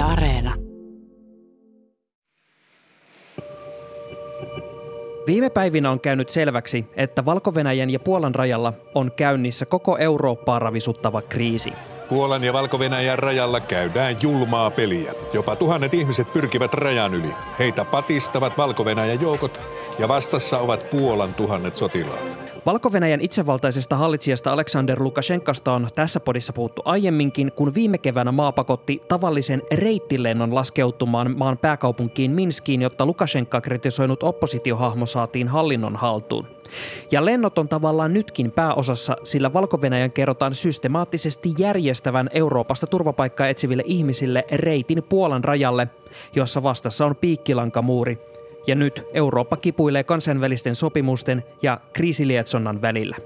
Yle Areena. Viime päivinä on käynyt selväksi, että valko ja Puolan rajalla on käynnissä koko Eurooppaa ravisuttava kriisi. Puolan ja valko rajalla käydään julmaa peliä. Jopa tuhannet ihmiset pyrkivät rajan yli. Heitä patistavat valko joukot ja vastassa ovat Puolan tuhannet sotilaat. Valko itsevaltaisesta hallitsijasta Aleksander Lukashenkasta on tässä podissa puhuttu aiemminkin, kun viime keväänä maa pakotti tavallisen reittilennon laskeutumaan maan pääkaupunkiin Minskiin, jotta Lukashenka kritisoinut oppositiohahmo saatiin hallinnon haltuun. Ja lennot on tavallaan nytkin pääosassa, sillä valko kerrotaan systemaattisesti järjestävän Euroopasta turvapaikkaa etsiville ihmisille reitin Puolan rajalle, jossa vastassa on piikkilankamuuri – ja nyt Eurooppa kipuilee kansainvälisten sopimusten ja kriisilietsonnan välillä.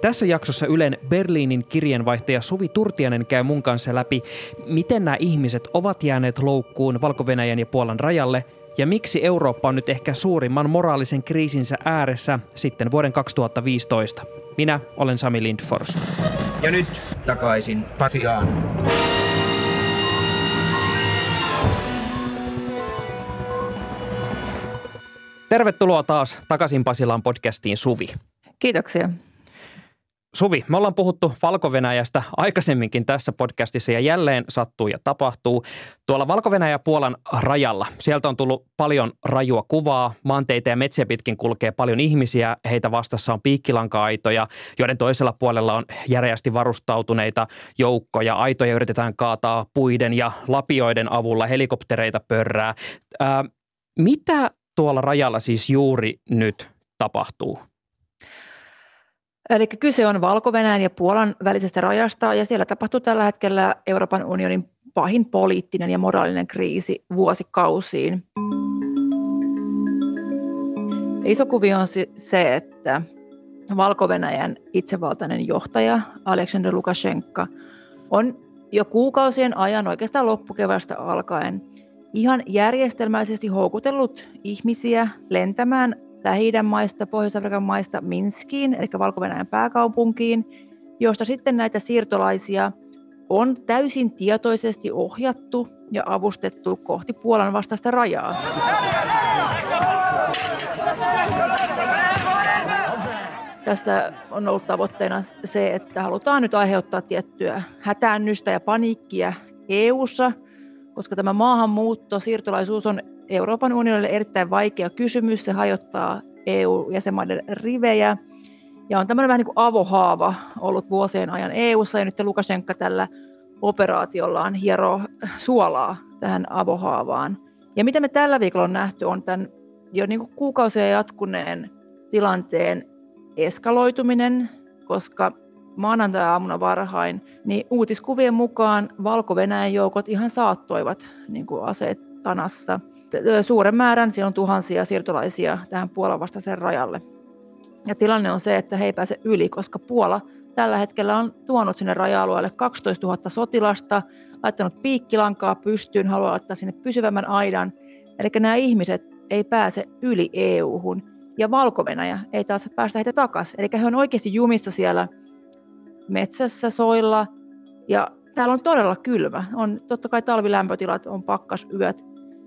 Tässä jaksossa Ylen Berliinin kirjeenvaihtaja Suvi Turtianen käy mun kanssa läpi, miten nämä ihmiset ovat jääneet loukkuun valko ja Puolan rajalle ja miksi Eurooppa on nyt ehkä suurimman moraalisen kriisinsä ääressä sitten vuoden 2015. Minä olen Sami Lindfors. Ja nyt takaisin Pasiaan. Tervetuloa taas takaisin Pasilaan podcastiin Suvi. Kiitoksia. Suvi, me ollaan puhuttu valko aikaisemminkin tässä podcastissa ja jälleen sattuu ja tapahtuu. Tuolla valko ja Puolan rajalla, sieltä on tullut paljon rajua kuvaa. Maanteita ja metsiä pitkin kulkee paljon ihmisiä. Heitä vastassa on piikkilanka-aitoja, joiden toisella puolella on järeästi varustautuneita joukkoja. Aitoja yritetään kaataa puiden ja lapioiden avulla, helikoptereita pörrää. Ää, mitä tuolla rajalla siis juuri nyt tapahtuu? Eli kyse on valko ja Puolan välisestä rajasta ja siellä tapahtuu tällä hetkellä Euroopan unionin pahin poliittinen ja moraalinen kriisi vuosikausiin. Iso kuvio on se, että valko itsevaltainen johtaja Alexander Lukashenka on jo kuukausien ajan oikeastaan loppukevästä alkaen ihan järjestelmällisesti houkutellut ihmisiä lentämään lähi maista, Pohjois-Afrikan maista Minskiin, eli valko pääkaupunkiin, josta sitten näitä siirtolaisia on täysin tietoisesti ohjattu ja avustettu kohti Puolan vastaista rajaa. Tässä on ollut tavoitteena se, että halutaan nyt aiheuttaa tiettyä hätäännystä ja paniikkia EU:ssa – koska tämä maahanmuutto, siirtolaisuus on Euroopan unionille erittäin vaikea kysymys. Se hajottaa EU-jäsenmaiden rivejä ja on tämmöinen vähän niin kuin avohaava ollut vuosien ajan EU:ssa ja nyt Lukashenka tällä operaatiollaan hiero suolaa tähän avohaavaan. Ja mitä me tällä viikolla on nähty on tämän jo niin kuin kuukausia jatkuneen tilanteen eskaloituminen, koska maanantai-aamuna varhain, niin uutiskuvien mukaan valko joukot ihan saattoivat niin kuin aseet tanassa. Suuren määrän, siellä on tuhansia siirtolaisia tähän Puolan vastaiseen rajalle. Ja tilanne on se, että he ei pääse yli, koska Puola tällä hetkellä on tuonut sinne raja-alueelle 12 000 sotilasta, laittanut piikkilankaa pystyyn, haluaa laittaa sinne pysyvämmän aidan. Eli nämä ihmiset ei pääse yli EU-hun. Ja valko ei taas päästä heitä takaisin. Eli he on oikeasti jumissa siellä – metsässä soilla ja täällä on todella kylmä. On totta kai talvilämpötilat, on pakkasyöt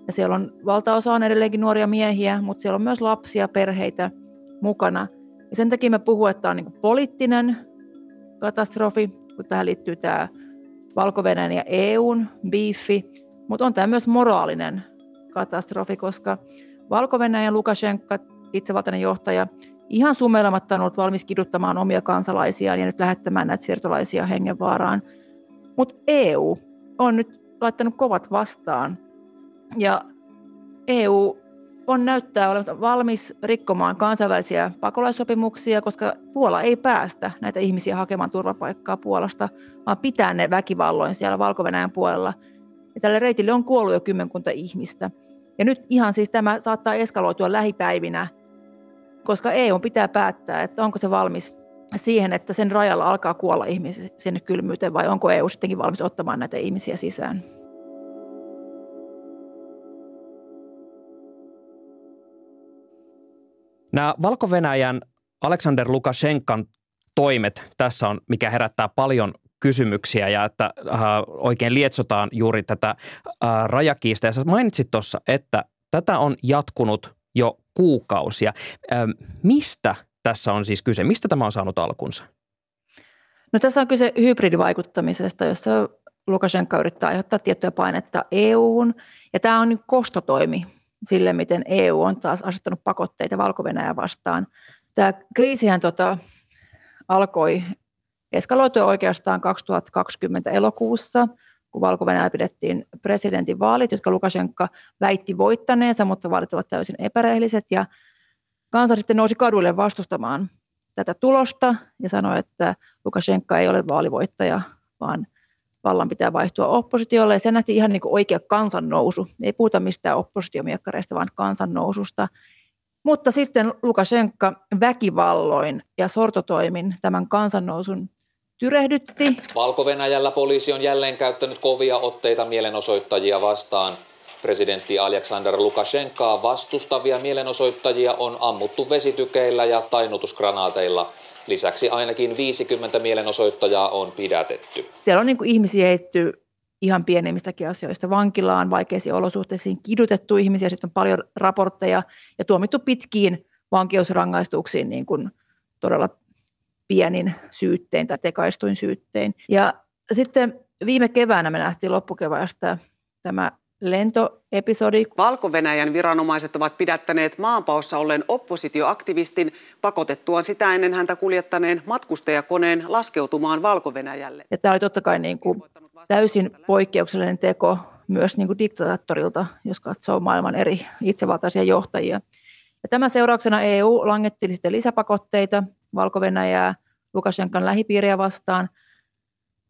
ja siellä on valtaosa on edelleenkin nuoria miehiä, mutta siellä on myös lapsia, perheitä mukana. Ja sen takia me puhuu, että tämä on niin poliittinen katastrofi, kun tähän liittyy tämä valko ja EUn biifi, mutta on tämä myös moraalinen katastrofi, koska valko ja Lukashenka, itsevaltainen johtaja, ihan sumelamatta on ollut valmis kiduttamaan omia kansalaisiaan ja nyt lähettämään näitä siirtolaisia hengenvaaraan. Mutta EU on nyt laittanut kovat vastaan ja EU on näyttää olevan valmis rikkomaan kansainvälisiä pakolaissopimuksia, koska Puola ei päästä näitä ihmisiä hakemaan turvapaikkaa Puolasta, vaan pitää ne väkivalloin siellä valko puolella. Ja tälle reitille on kuollut jo kymmenkunta ihmistä. Ja nyt ihan siis tämä saattaa eskaloitua lähipäivinä koska EU pitää päättää, että onko se valmis siihen, että sen rajalla alkaa kuolla ihmisiä sinne kylmyyteen vai onko EU sittenkin valmis ottamaan näitä ihmisiä sisään. Nämä Valko-Venäjän Aleksander Lukashenkan toimet tässä on, mikä herättää paljon kysymyksiä ja että äh, oikein lietsotaan juuri tätä äh, rajakiista. Ja sä mainitsit tuossa, että tätä on jatkunut jo kuukausia. Ähm, mistä tässä on siis kyse? Mistä tämä on saanut alkunsa? No tässä on kyse hybridivaikuttamisesta, jossa Lukashenka yrittää aiheuttaa tiettyä painetta EUun. Ja tämä on kostotoimi sille, miten EU on taas asettanut pakotteita valko vastaan. Tämä kriisihän tota, alkoi eskaloitua oikeastaan 2020 elokuussa, kun valko pidettiin presidentin vaalit, jotka Lukashenka väitti voittaneensa, mutta vaalit ovat täysin epärehelliset. Ja kansa sitten nousi kaduille vastustamaan tätä tulosta ja sanoi, että Lukashenka ei ole vaalivoittaja, vaan vallan pitää vaihtua oppositiolle. Ja se nähtiin ihan niin kuin oikea kansannousu. Ei puhuta mistään oppositiomiekkareista, vaan kansannoususta. Mutta sitten Lukashenka väkivalloin ja sortotoimin tämän kansannousun tyrehdytti. valko poliisi on jälleen käyttänyt kovia otteita mielenosoittajia vastaan. Presidentti Alexander Lukashenkaa vastustavia mielenosoittajia on ammuttu vesitykeillä ja tainutusgranaateilla. Lisäksi ainakin 50 mielenosoittajaa on pidätetty. Siellä on niin kuin ihmisiä heitty ihan pienemmistäkin asioista vankilaan, vaikeisiin olosuhteisiin kidutettu ihmisiä, sitten on paljon raportteja ja tuomittu pitkiin vankeusrangaistuksiin niin kuin todella pienin syyttein tai tekaistuin syyttein. Ja sitten viime keväänä me nähtiin loppukeväästä tämä lentoepisodi. Valko-Venäjän viranomaiset ovat pidättäneet maanpaossa olleen oppositioaktivistin pakotettuaan sitä ennen häntä kuljettaneen matkustajakoneen laskeutumaan Valko-Venäjälle. Ja tämä oli totta kai niin kuin täysin poikkeuksellinen teko myös niin kuin diktaattorilta, jos katsoo maailman eri itsevaltaisia johtajia. Ja tämän seurauksena EU langetteli sitten lisäpakotteita Valko-Venäjää Lukashenkan lähipiiriä vastaan –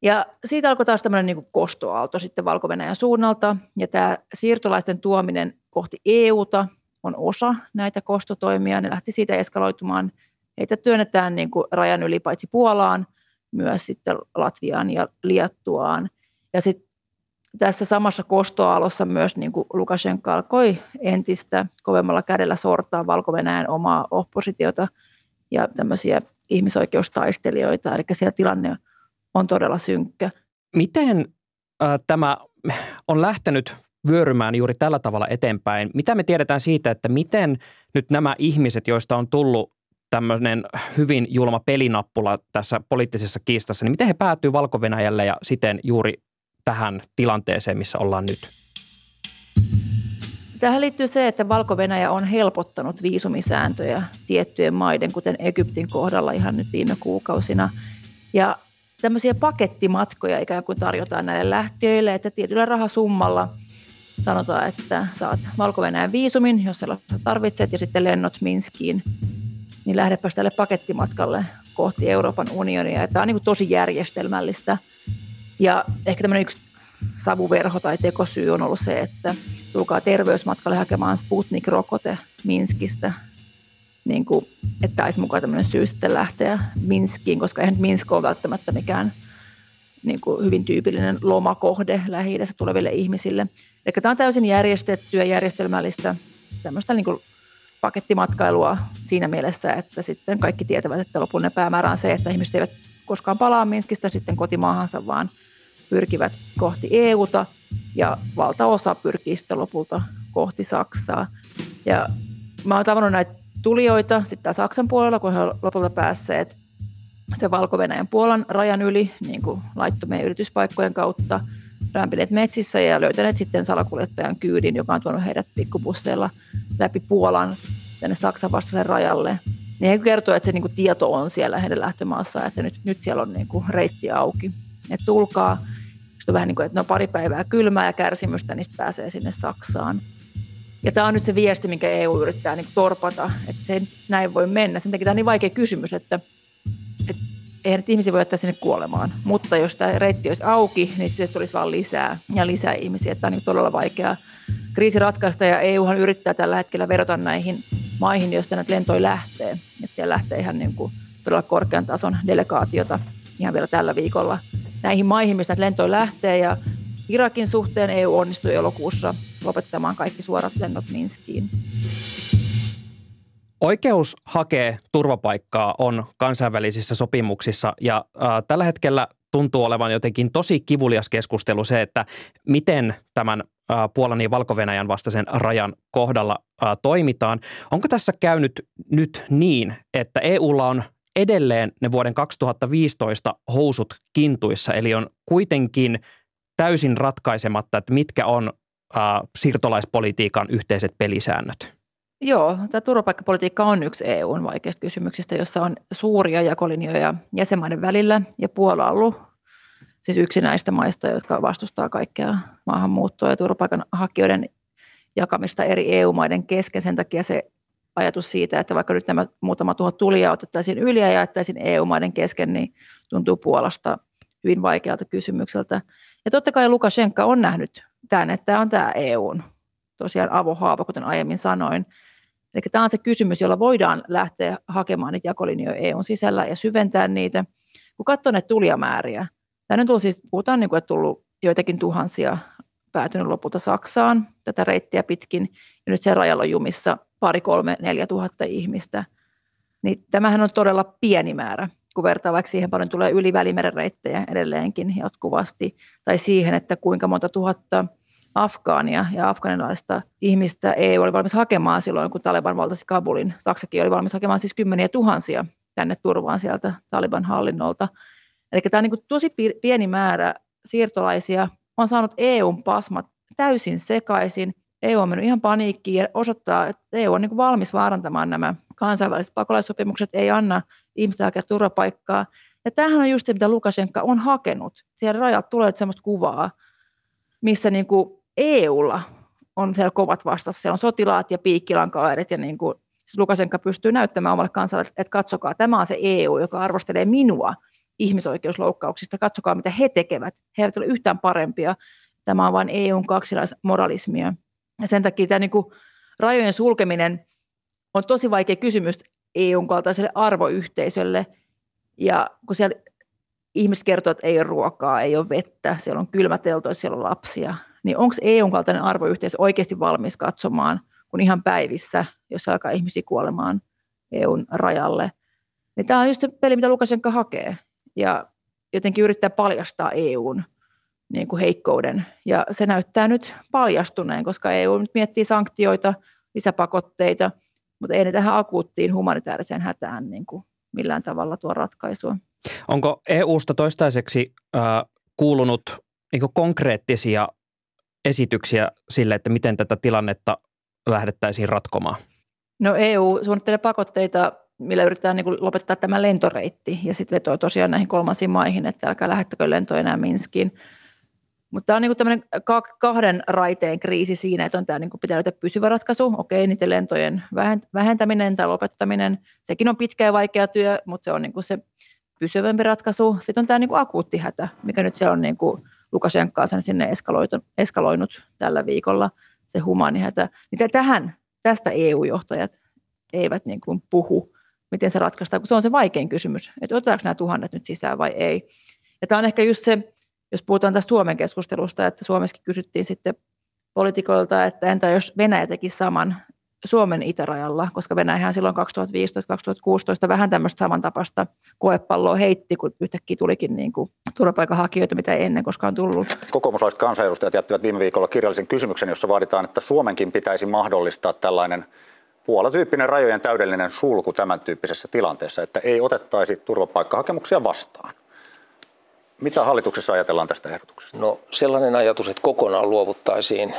ja siitä alkoi taas tämmöinen niin kostoaalto sitten valko suunnalta, ja tämä siirtolaisten tuominen kohti EUta on osa näitä kostotoimia. Ne lähti siitä eskaloitumaan. Heitä työnnetään niin kuin rajan yli paitsi Puolaan, myös sitten Latviaan ja Liattuaan. Ja sitten tässä samassa kostoaalossa myös niin kuin Lukashenka alkoi entistä kovemmalla kädellä sortaa valko omaa oppositiota ja tämmöisiä ihmisoikeustaistelijoita. Eli siellä tilanne on todella synkkä. Miten äh, tämä on lähtenyt vyörymään juuri tällä tavalla eteenpäin? Mitä me tiedetään siitä, että miten nyt nämä ihmiset, joista on tullut tämmöinen hyvin julma pelinappula tässä poliittisessa kiistassa, niin miten he päätyy valko ja siten juuri tähän tilanteeseen, missä ollaan nyt? Tähän liittyy se, että valko on helpottanut viisumisääntöjä tiettyjen maiden, kuten Egyptin kohdalla ihan nyt viime kuukausina. Ja tämmöisiä pakettimatkoja ikään kuin tarjotaan näille lähtiöille, että tietyllä rahasummalla sanotaan, että saat valko viisumin, jos sellaista tarvitset, ja sitten lennot Minskiin, niin lähdepä tälle pakettimatkalle kohti Euroopan unionia. Ja tämä on niin tosi järjestelmällistä. Ja ehkä tämmöinen yksi savuverho tai tekosyy on ollut se, että tulkaa terveysmatkalle hakemaan Sputnik-rokote Minskistä niin kuin, että olisi mukaan tämmöinen syy sitten lähteä Minskiin, koska eihän Minsk ole välttämättä mikään niin kuin hyvin tyypillinen lomakohde lähi tuleville ihmisille. Eli tämä on täysin järjestettyä, järjestelmällistä tämmöistä niin kuin pakettimatkailua siinä mielessä, että sitten kaikki tietävät, että lopullinen päämäärä on se, että ihmiset eivät koskaan palaa Minskistä sitten kotimaahansa, vaan pyrkivät kohti EUta ja valtaosa pyrkii sitten lopulta kohti Saksaa. Ja mä oon tavannut näitä tulijoita sitten Saksan puolella, kun he ovat lopulta päässeet se valko Puolan rajan yli niin kuin laittomien yrityspaikkojen kautta, rämpineet metsissä ja löytäneet sitten salakuljettajan kyydin, joka on tuonut heidät pikkubusseilla läpi Puolan tänne Saksan vastaiselle rajalle. Niin he kertoo, että se niin kuin tieto on siellä heidän lähtömaassa, että nyt, nyt siellä on niin kuin reitti auki. Että tulkaa, sitten vähän niin kuin, että no pari päivää kylmää ja kärsimystä, niin pääsee sinne Saksaan. Ja tämä on nyt se viesti, minkä EU yrittää niin torpata, että se näin voi mennä. Sen takia tämä on niin vaikea kysymys, että, että eihän nyt ihmisiä voi jättää sinne kuolemaan. Mutta jos tämä reitti olisi auki, niin sitten tulisi vaan lisää ja lisää ihmisiä. Tämä on niin todella vaikea kriisi ratkaista ja EUhan yrittää tällä hetkellä verota näihin maihin, joista näitä lentoja lähtee. Että siellä lähtee ihan niin kuin todella korkean tason delegaatiota ihan vielä tällä viikolla näihin maihin, mistä lentoja lähtee. Ja Irakin suhteen EU onnistui elokuussa lopettamaan kaikki suorat lennot Minskiin. Oikeus hakea turvapaikkaa on kansainvälisissä sopimuksissa ja äh, tällä hetkellä tuntuu olevan jotenkin tosi kivulias keskustelu se, että miten tämän Puolan ja valko vastaisen rajan kohdalla toimitaan. Onko tässä käynyt nyt niin, että EUlla on edelleen ne vuoden 2015 housut kintuissa, eli on kuitenkin täysin ratkaisematta, että mitkä on siirtolaispolitiikan yhteiset pelisäännöt? Joo, tämä turvapaikkapolitiikka on yksi EUn vaikeista kysymyksistä, jossa on suuria jakolinjoja jäsenmaiden välillä, ja Puola on ollut siis yksi näistä maista, jotka vastustaa kaikkea maahanmuuttoa ja turvapaikanhakijoiden jakamista eri EU-maiden kesken. Sen takia se ajatus siitä, että vaikka nyt nämä muutama tuhat tulijaa otettaisiin yli ja jaettaisiin EU-maiden kesken, niin tuntuu Puolasta hyvin vaikealta kysymykseltä. Ja totta kai Lukashenka on nähnyt tämän, että tämä on tämä EUn tosiaan avohaava, kuten aiemmin sanoin. Eli tämä on se kysymys, jolla voidaan lähteä hakemaan niitä jakolinjoja EUn sisällä ja syventää niitä. Kun katsoo näitä tulijamääriä, Tänne tullut siis, puhutaan niin kuin, että tullut joitakin tuhansia päätynyt lopulta Saksaan tätä reittiä pitkin, ja nyt se rajalla jumissa pari, kolme, neljä tuhatta ihmistä. Niin tämähän on todella pieni määrä, kun vertaa vaikka siihen paljon tulee yli Välimeren reittejä edelleenkin jatkuvasti, tai siihen, että kuinka monta tuhatta Afgaania ja afganilaista ihmistä EU oli valmis hakemaan silloin, kun Taliban valtasi Kabulin. Saksakin oli valmis hakemaan siis kymmeniä tuhansia tänne turvaan sieltä Taliban hallinnolta. Eli tämä on niin tosi pieni määrä siirtolaisia. On saanut EUn pasmat täysin sekaisin. EU on mennyt ihan paniikkiin ja osoittaa, että EU on niin valmis vaarantamaan nämä kansainväliset pakolaissopimukset, ei anna ihmistä hakea turvapaikkaa. Ja tämähän on just se, mitä Lukashenka on hakenut. Siellä rajat tulee sellaista kuvaa, missä niin kuin EUlla on siellä kovat vastassa. Siellä on sotilaat ja piikkilankaaidet ja niin kuin, siis Lukashenka pystyy näyttämään omalle kansalle, että katsokaa, tämä on se EU, joka arvostelee minua ihmisoikeusloukkauksista. Katsokaa, mitä he tekevät. He eivät ole yhtään parempia. Tämä on vain EUn kaksilaismoralismia. Ja sen takia tämä niin kuin rajojen sulkeminen on tosi vaikea kysymys EUn kaltaiselle arvoyhteisölle. Ja kun siellä ihmiset kertoo, että ei ole ruokaa, ei ole vettä, siellä on kylmäteltoja, siellä on lapsia, niin onko EUn kaltainen arvoyhteisö oikeasti valmis katsomaan, kun ihan päivissä, jos alkaa ihmisiä kuolemaan EUn rajalle. Niin tämä on just se peli, mitä Lukashenka hakee ja jotenkin yrittää paljastaa EUn niin kuin heikkouden. Ja se näyttää nyt paljastuneen, koska EU nyt miettii sanktioita, lisäpakotteita, mutta ei ne tähän akuuttiin humanitaariseen hätään niin kuin millään tavalla tuo ratkaisua. Onko EUsta toistaiseksi äh, kuulunut niin konkreettisia esityksiä sille, että miten tätä tilannetta lähdettäisiin ratkomaan? No EU suunnittelee pakotteita millä yritetään niin kuin lopettaa tämä lentoreitti ja sitten vetoa tosiaan näihin kolmansiin maihin, että älkää lähettäkö lentoja enää Minskiin. Mutta tämä on niin tämmöinen kahden raiteen kriisi siinä, että on tämä niin kuin pitää löytää pysyvä ratkaisu. Okei, niiden lentojen vähentäminen tai lopettaminen, sekin on pitkä ja vaikea työ, mutta se on niin kuin se pysyvämpi ratkaisu. Sitten on tämä niin kuin akuutti hätä, mikä nyt siellä on niin Lukashenkaa sen sinne eskaloinut tällä viikolla, se humanihätä. Niin tähän, tästä EU-johtajat eivät niin kuin puhu miten se ratkaistaan, kun se on se vaikein kysymys, että otetaanko nämä tuhannet nyt sisään vai ei. Ja tämä on ehkä just se, jos puhutaan tästä Suomen keskustelusta, että Suomessakin kysyttiin sitten poliitikoilta, että entä jos Venäjä teki saman Suomen itärajalla, koska Venäjähän silloin 2015-2016 vähän tämmöistä samantapaista koepalloa heitti, kun yhtäkkiä tulikin niin kuin turvapaikanhakijoita, mitä ei ennen koskaan tullut. Kokoomuslaiset kansanedustajat jättivät viime viikolla kirjallisen kysymyksen, jossa vaaditaan, että Suomenkin pitäisi mahdollistaa tällainen Puola-tyyppinen rajojen täydellinen sulku tämän tyyppisessä tilanteessa, että ei otettaisi turvapaikkahakemuksia vastaan. Mitä hallituksessa ajatellaan tästä ehdotuksesta? No sellainen ajatus, että kokonaan luovuttaisiin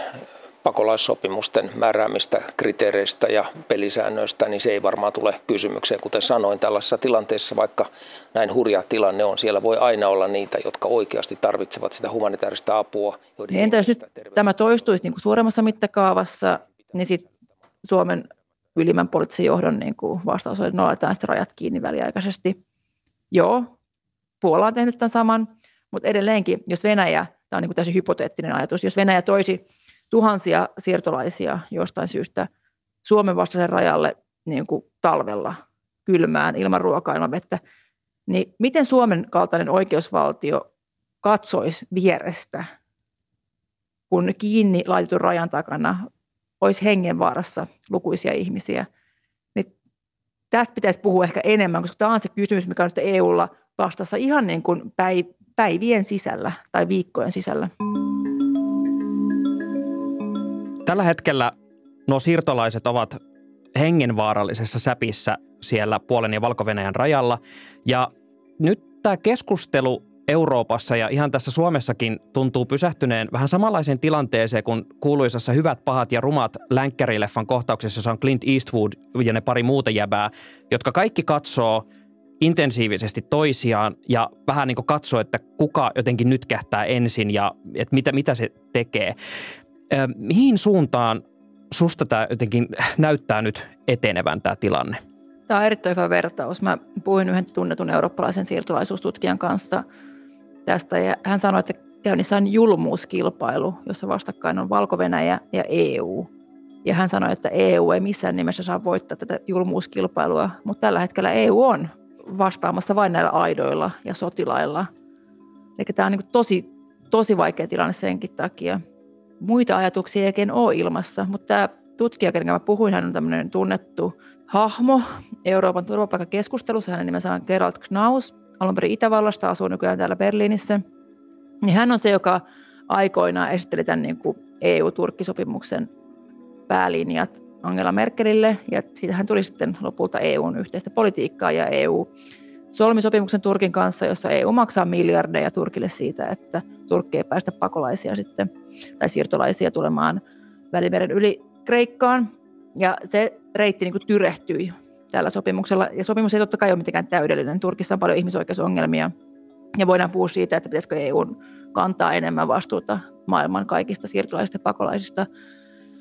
pakolaissopimusten määräämistä kriteereistä ja pelisäännöistä, niin se ei varmaan tule kysymykseen. Kuten sanoin, tällaisessa tilanteessa, vaikka näin hurja tilanne on, siellä voi aina olla niitä, jotka oikeasti tarvitsevat sitä humanitaarista apua. Niin entä jos nyt tämä toistuisi niin kuin suuremmassa mittakaavassa, niin sitten Suomen ylimmän poliittisen johdon niin kuin vastaus oli, että no laitetaan sitten rajat kiinni väliaikaisesti. Joo, Puola on tehnyt tämän saman, mutta edelleenkin, jos Venäjä, tämä on niin täysin hypoteettinen ajatus, jos Venäjä toisi tuhansia siirtolaisia jostain syystä Suomen vastaiselle rajalle niin kuin talvella kylmään ilman ruokaa, ilman vettä, niin miten Suomen kaltainen oikeusvaltio katsoisi vierestä, kun kiinni laitetun rajan takana olisi hengenvaarassa lukuisia ihmisiä. Niin tästä pitäisi puhua ehkä enemmän, koska tämä on se kysymys, mikä on nyt EUlla vastassa ihan niin kuin päivien sisällä tai viikkojen sisällä. Tällä hetkellä nuo siirtolaiset ovat hengenvaarallisessa säpissä siellä Puolen ja valko rajalla. Ja nyt tämä keskustelu Euroopassa ja ihan tässä Suomessakin tuntuu pysähtyneen vähän samanlaiseen tilanteeseen kuin kuuluisassa Hyvät, pahat ja rumat länkkärileffan kohtauksessa, jossa on Clint Eastwood ja ne pari muuta jäbää, jotka kaikki katsoo intensiivisesti toisiaan ja vähän niin kuin katsoo, että kuka jotenkin nyt kähtää ensin ja että mitä, mitä se tekee. Mihin suuntaan susta tämä jotenkin näyttää nyt etenevän tämä tilanne? Tämä on erittäin hyvä vertaus. Mä puhuin yhden tunnetun eurooppalaisen siirtolaisuustutkijan kanssa tästä ja hän sanoi, että käynnissä on julmuuskilpailu, jossa vastakkain on valko ja EU. Ja hän sanoi, että EU ei missään nimessä saa voittaa tätä julmuuskilpailua, mutta tällä hetkellä EU on vastaamassa vain näillä aidoilla ja sotilailla. Eli tämä on niin tosi, tosi vaikea tilanne senkin takia muita ajatuksia ei oikein ole ilmassa, mutta tämä tutkija, kenen mä puhuin, hän on tämmöinen tunnettu hahmo Euroopan turvapaikkakeskustelussa. Hänen nimensä on Gerald Knaus, alun perin Itävallasta, asuu nykyään täällä Berliinissä. Ja hän on se, joka aikoinaan esitteli tämän niin EU-Turkkisopimuksen päälinjat Angela Merkelille, ja siitä hän tuli sitten lopulta EUn yhteistä politiikkaa, ja EU solmi sopimuksen Turkin kanssa, jossa EU maksaa miljardeja Turkille siitä, että Turkki ei päästä pakolaisia sitten tai siirtolaisia tulemaan Välimeren yli Kreikkaan. Ja se reitti niin kuin tyrehtyi tällä sopimuksella. Ja sopimus ei totta kai ole mitenkään täydellinen. Turkissa on paljon ihmisoikeusongelmia. Ja voidaan puhua siitä, että pitäisikö EU kantaa enemmän vastuuta maailman kaikista siirtolaisista pakolaisista.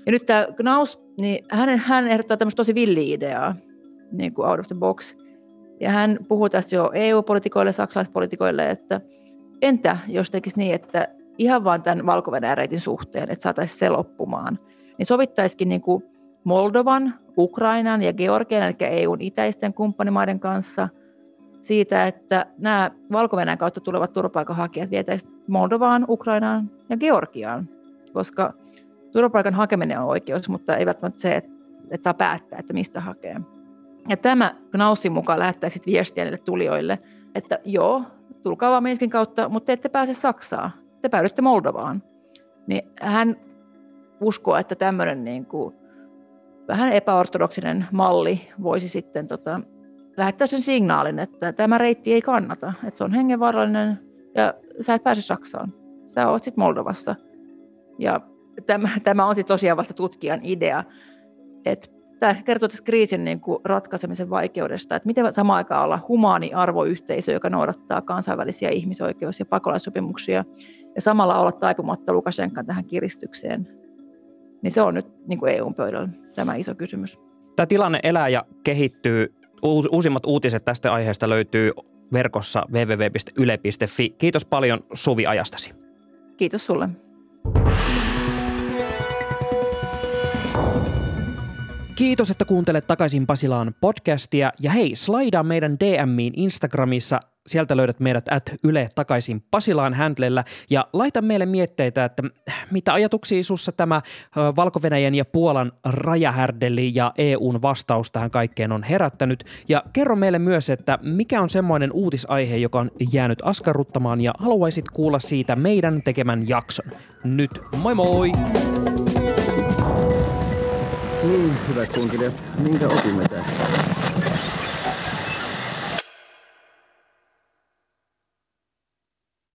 Ja nyt tämä Knaus, niin hän, hän ehdottaa tämmöistä tosi villi-ideaa, niin kuin out of the box. Ja hän puhuu tästä jo EU-politikoille, saksalaispolitikoille, että entä jos tekisi niin, että ihan vain tämän valko reitin suhteen, että saataisiin se loppumaan, niin sovittaisikin niin kuin Moldovan, Ukrainan ja Georgian, eli EUn itäisten kumppanimaiden kanssa siitä, että nämä valko kautta tulevat turvapaikanhakijat vietäisiin Moldovaan, Ukrainaan ja Georgiaan, koska turvapaikan hakeminen on oikeus, mutta ei välttämättä se, että, että saa päättää, että mistä hakee. Ja tämä Knaussin mukaan lähettää sitten viestiä niille tulijoille, että joo, tulkaa vaan Minskin kautta, mutta te ette pääse Saksaan, te päädytte Moldovaan. Niin hän uskoo, että tämmöinen niin kuin vähän epäortodoksinen malli voisi sitten tota, lähettää sen signaalin, että tämä reitti ei kannata, että se on hengenvaarallinen ja sä et pääse Saksaan. Sä oot sitten Moldovassa. Ja tämä, tämä on sitten tosiaan vasta tutkijan idea, että tämä kertoo tästä kriisin niin kuin ratkaisemisen vaikeudesta, että miten samaan aikaan olla humaani arvoyhteisö, joka noudattaa kansainvälisiä ihmisoikeus- ja pakolaissopimuksia, ja samalla olla taipumatta Lukashenkan tähän kiristykseen. Niin se on nyt niin kuin EUn pöydällä tämä iso kysymys. Tämä tilanne elää ja kehittyy. Uusimmat uutiset tästä aiheesta löytyy verkossa www.yle.fi. Kiitos paljon Suvi ajastasi. Kiitos sulle. Kiitos, että kuuntelet takaisin Pasilaan podcastia. Ja hei, slaidaa meidän DMiin Instagramissa. Sieltä löydät meidät at Yle takaisin Pasilaan handlella. Ja laita meille mietteitä, että mitä ajatuksia sussa tämä valko ja Puolan rajahärdeli ja EUn vastaus tähän kaikkeen on herättänyt. Ja kerro meille myös, että mikä on semmoinen uutisaihe, joka on jäänyt askarruttamaan ja haluaisit kuulla siitä meidän tekemän jakson. Nyt moi moi! Niin, hyvät kuuntelijat, minkä opimme tästä?